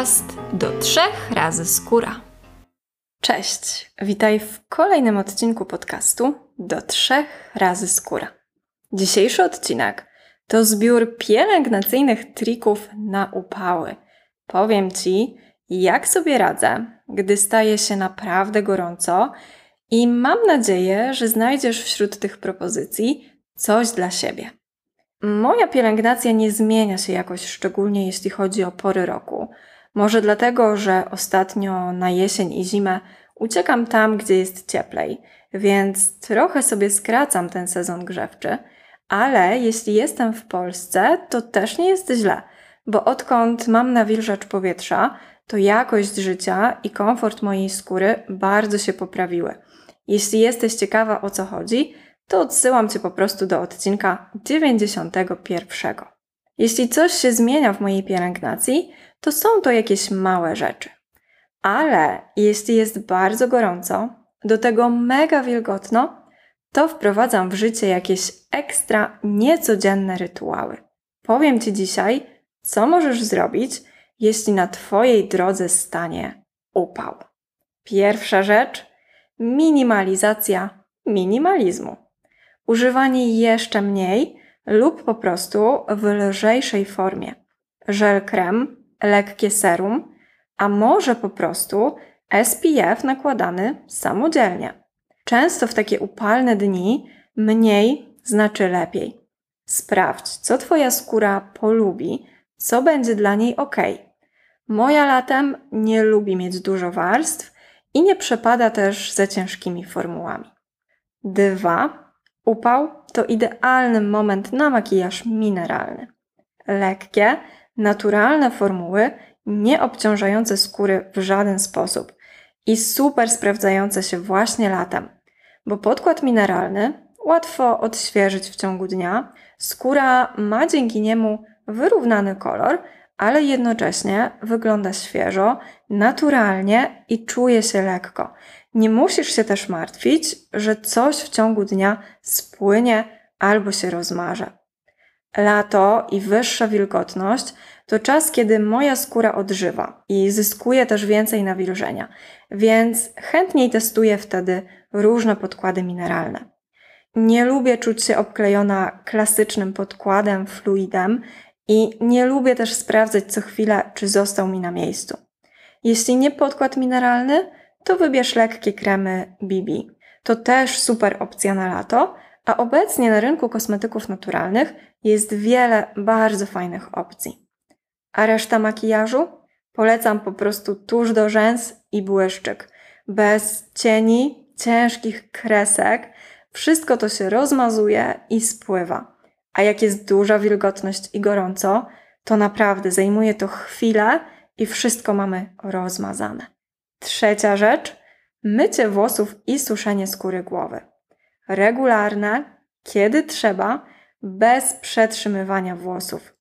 podcast do trzech razy skóra. Cześć, witaj w kolejnym odcinku podcastu do trzech razy skóra. Dzisiejszy odcinek to zbiór pielęgnacyjnych trików na upały. Powiem Ci, jak sobie radzę, gdy staje się naprawdę gorąco i mam nadzieję, że znajdziesz wśród tych propozycji coś dla siebie. Moja pielęgnacja nie zmienia się jakoś szczególnie, jeśli chodzi o pory roku. Może dlatego, że ostatnio na jesień i zimę uciekam tam, gdzie jest cieplej, więc trochę sobie skracam ten sezon grzewczy, ale jeśli jestem w Polsce, to też nie jest źle, bo odkąd mam nawilżacz powietrza, to jakość życia i komfort mojej skóry bardzo się poprawiły. Jeśli jesteś ciekawa o co chodzi, to odsyłam Cię po prostu do odcinka 91. Jeśli coś się zmienia w mojej pielęgnacji, to są to jakieś małe rzeczy. Ale jeśli jest bardzo gorąco, do tego mega wilgotno, to wprowadzam w życie jakieś ekstra niecodzienne rytuały. Powiem Ci dzisiaj, co możesz zrobić, jeśli na Twojej drodze stanie upał. Pierwsza rzecz minimalizacja minimalizmu używanie jeszcze mniej lub po prostu w lżejszej formie. Żel krem, lekkie serum, a może po prostu SPF nakładany samodzielnie. Często w takie upalne dni mniej znaczy lepiej. Sprawdź, co Twoja skóra polubi, co będzie dla niej ok. Moja latem nie lubi mieć dużo warstw i nie przepada też za ciężkimi formułami. 2 Upał to idealny moment na makijaż mineralny. Lekkie, naturalne formuły, nie obciążające skóry w żaden sposób i super sprawdzające się właśnie latem, bo podkład mineralny łatwo odświeżyć w ciągu dnia, skóra ma dzięki niemu wyrównany kolor, ale jednocześnie wygląda świeżo, naturalnie i czuje się lekko. Nie musisz się też martwić, że coś w ciągu dnia spłynie albo się rozmarze. Lato i wyższa wilgotność to czas, kiedy moja skóra odżywa i zyskuje też więcej nawilżenia, więc chętniej testuję wtedy różne podkłady mineralne. Nie lubię czuć się obklejona klasycznym podkładem, fluidem i nie lubię też sprawdzać co chwilę, czy został mi na miejscu. Jeśli nie podkład mineralny, to wybierz lekkie kremy BB. To też super opcja na lato, a obecnie na rynku kosmetyków naturalnych jest wiele bardzo fajnych opcji. A reszta makijażu? Polecam po prostu tuż do rzęs i błyszczyk. Bez cieni, ciężkich kresek, wszystko to się rozmazuje i spływa. A jak jest duża wilgotność i gorąco, to naprawdę zajmuje to chwilę i wszystko mamy rozmazane. Trzecia rzecz mycie włosów i suszenie skóry głowy. Regularne, kiedy trzeba, bez przetrzymywania włosów.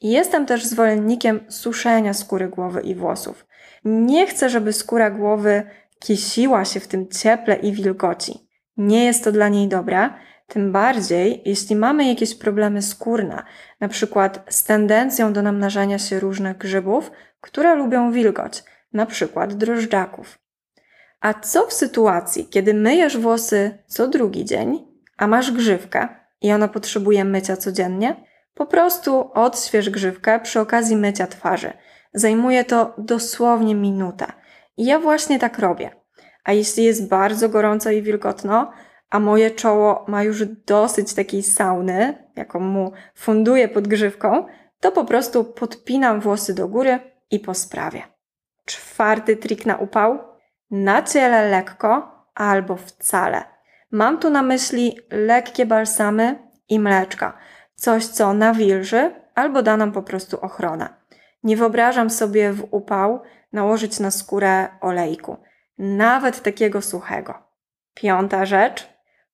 Jestem też zwolennikiem suszenia skóry głowy i włosów. Nie chcę, żeby skóra głowy kisiła się w tym cieple i wilgoci. Nie jest to dla niej dobre, tym bardziej jeśli mamy jakieś problemy skórne, na przykład z tendencją do namnażania się różnych grzybów, które lubią wilgoć, na przykład drożdżaków. A co w sytuacji, kiedy myjesz włosy co drugi dzień, a masz grzywkę i ona potrzebuje mycia codziennie? Po prostu odśwież grzywkę przy okazji mycia twarzy. Zajmuje to dosłownie minutę. I ja właśnie tak robię. A jeśli jest bardzo gorąco i wilgotno, a moje czoło ma już dosyć takiej sauny, jaką mu funduję pod grzywką, to po prostu podpinam włosy do góry i po sprawie. Czwarty trik na upał. Na ciele lekko albo wcale. Mam tu na myśli lekkie balsamy i mleczka. Coś, co nawilży albo da nam po prostu ochronę. Nie wyobrażam sobie w upał nałożyć na skórę olejku, nawet takiego suchego. Piąta rzecz.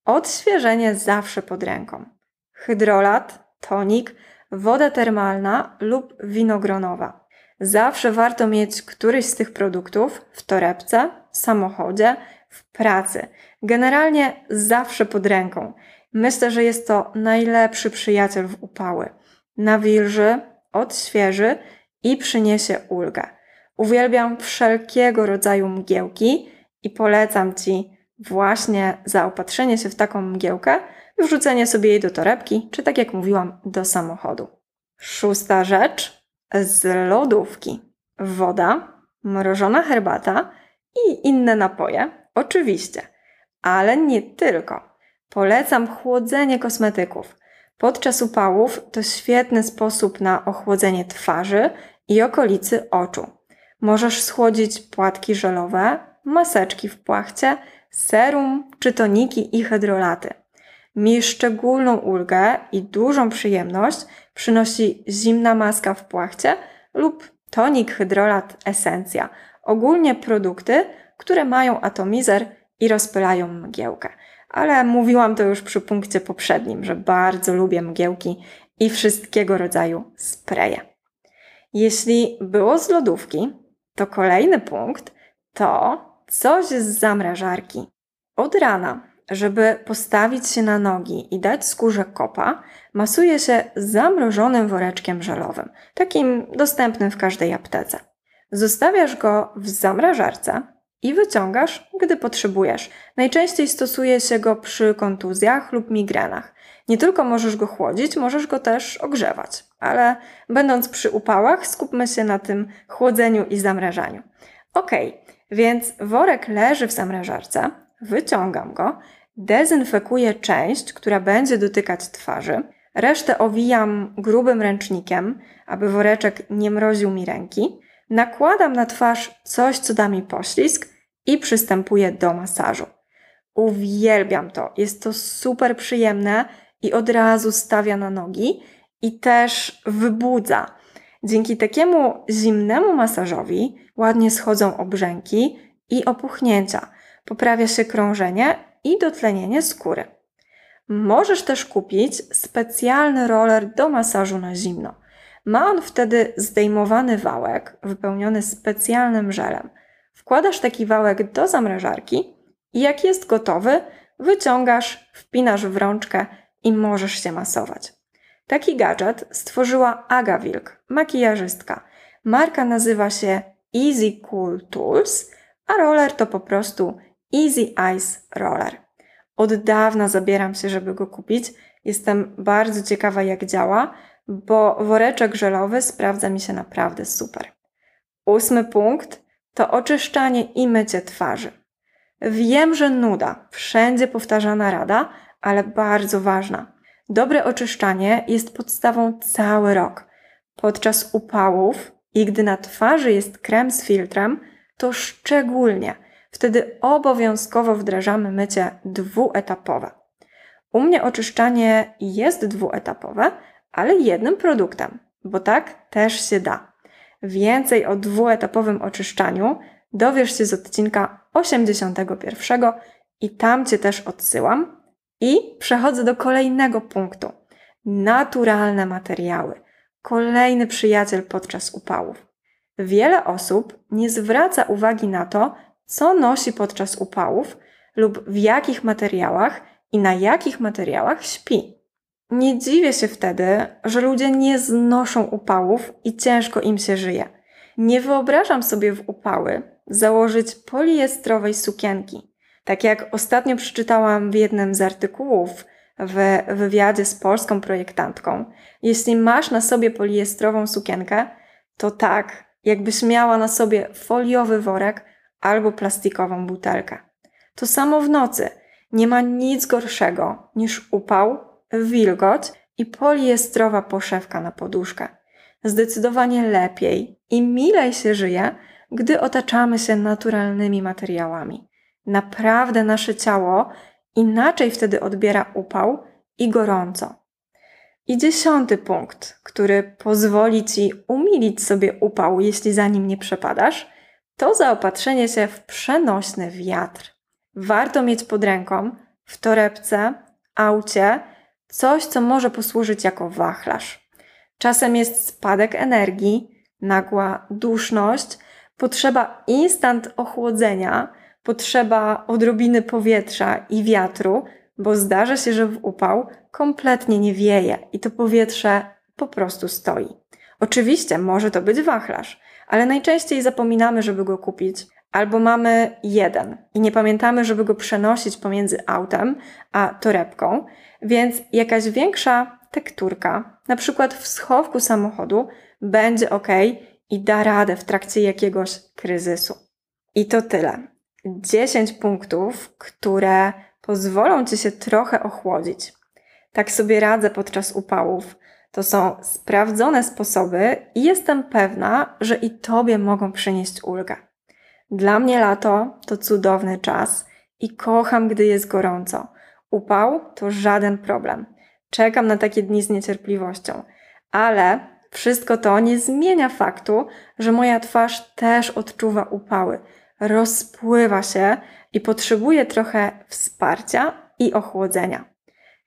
Odświeżenie zawsze pod ręką. Hydrolat, tonik, woda termalna lub winogronowa. Zawsze warto mieć któryś z tych produktów w torebce, samochodzie, w pracy. Generalnie zawsze pod ręką. Myślę, że jest to najlepszy przyjaciel w upały. Nawilży, odświeży i przyniesie ulgę. Uwielbiam wszelkiego rodzaju mgiełki i polecam Ci właśnie zaopatrzenie się w taką mgiełkę, wrzucenie sobie jej do torebki, czy tak jak mówiłam, do samochodu. Szósta rzecz z lodówki. Woda, mrożona herbata i inne napoje, oczywiście, ale nie tylko. Polecam chłodzenie kosmetyków. Podczas upałów to świetny sposób na ochłodzenie twarzy i okolicy oczu. Możesz schłodzić płatki żelowe, maseczki w płachcie, serum czy toniki i hydrolaty. Mi szczególną ulgę i dużą przyjemność przynosi zimna maska w płachcie lub tonik hydrolat esencja. Ogólnie produkty, które mają atomizer i rozpylają mgiełkę. Ale mówiłam to już przy punkcie poprzednim, że bardzo lubię mgiełki i wszystkiego rodzaju spreje. Jeśli było z lodówki, to kolejny punkt to coś z zamrażarki. Od rana, żeby postawić się na nogi i dać skórze kopa, masuje się zamrożonym woreczkiem żelowym, takim dostępnym w każdej aptece. Zostawiasz go w zamrażarce i wyciągasz, gdy potrzebujesz. Najczęściej stosuje się go przy kontuzjach lub migrenach. Nie tylko możesz go chłodzić, możesz go też ogrzewać, ale będąc przy upałach, skupmy się na tym chłodzeniu i zamrażaniu. Ok, więc worek leży w zamrażarce, wyciągam go, dezynfekuję część, która będzie dotykać twarzy, resztę owijam grubym ręcznikiem, aby woreczek nie mroził mi ręki, nakładam na twarz coś, co da mi poślizg i przystępuję do masażu. Uwielbiam to, jest to super przyjemne i od razu stawia na nogi i też wybudza. Dzięki takiemu zimnemu masażowi ładnie schodzą obrzęki i opuchnięcia, poprawia się krążenie i dotlenienie skóry. Możesz też kupić specjalny roller do masażu na zimno. Ma on wtedy zdejmowany wałek wypełniony specjalnym żelem. Wkładasz taki wałek do zamrażarki i jak jest gotowy, wyciągasz, wpinasz w rączkę i możesz się masować. Taki gadżet stworzyła Aga Wilk, makijażystka. Marka nazywa się Easy Cool Tools, a roller to po prostu Easy Ice Roller. Od dawna zabieram się, żeby go kupić. Jestem bardzo ciekawa, jak działa, bo woreczek żelowy sprawdza mi się naprawdę super. Ósmy punkt to oczyszczanie i mycie twarzy. Wiem, że nuda, wszędzie powtarzana rada, ale bardzo ważna. Dobre oczyszczanie jest podstawą cały rok. Podczas upałów i gdy na twarzy jest krem z filtrem, to szczególnie wtedy obowiązkowo wdrażamy mycie dwuetapowe. U mnie oczyszczanie jest dwuetapowe, ale jednym produktem, bo tak też się da. Więcej o dwuetapowym oczyszczaniu dowiesz się z odcinka 81 i tam Cię też odsyłam, i przechodzę do kolejnego punktu. Naturalne materiały. Kolejny przyjaciel podczas upałów. Wiele osób nie zwraca uwagi na to, co nosi podczas upałów lub w jakich materiałach i na jakich materiałach śpi. Nie dziwię się wtedy, że ludzie nie znoszą upałów i ciężko im się żyje. Nie wyobrażam sobie w upały założyć poliestrowej sukienki, tak jak ostatnio przeczytałam w jednym z artykułów w wywiadzie z polską projektantką, jeśli masz na sobie poliestrową sukienkę, to tak, jakbyś miała na sobie foliowy worek albo plastikową butelkę. To samo w nocy. Nie ma nic gorszego niż upał, wilgoć i poliestrowa poszewka na poduszkę. Zdecydowanie lepiej i milej się żyje, gdy otaczamy się naturalnymi materiałami. Naprawdę nasze ciało inaczej wtedy odbiera upał i gorąco. I dziesiąty punkt, który pozwoli ci umilić sobie upał, jeśli za nim nie przepadasz, to zaopatrzenie się w przenośny wiatr. Warto mieć pod ręką, w torebce, aucie, coś, co może posłużyć jako wachlarz. Czasem jest spadek energii, nagła duszność, potrzeba instant ochłodzenia, potrzeba odrobiny powietrza i wiatru, bo zdarza się, że w upał kompletnie nie wieje i to powietrze po prostu stoi. Oczywiście może to być wachlarz, ale najczęściej zapominamy, żeby go kupić, albo mamy jeden i nie pamiętamy, żeby go przenosić pomiędzy autem a torebką, więc jakaś większa tekturka, na przykład w schowku samochodu, będzie ok i da radę w trakcie jakiegoś kryzysu. I to tyle. 10 punktów, które pozwolą ci się trochę ochłodzić. Tak sobie radzę podczas upałów. To są sprawdzone sposoby i jestem pewna, że i tobie mogą przynieść ulgę. Dla mnie lato to cudowny czas i kocham, gdy jest gorąco. Upał to żaden problem. Czekam na takie dni z niecierpliwością, ale wszystko to nie zmienia faktu, że moja twarz też odczuwa upały, rozpływa się i potrzebuje trochę wsparcia i ochłodzenia.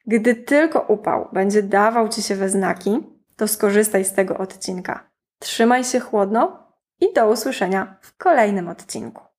Gdy tylko upał będzie dawał ci się we znaki, to skorzystaj z tego odcinka. Trzymaj się chłodno i do usłyszenia w kolejnym odcinku.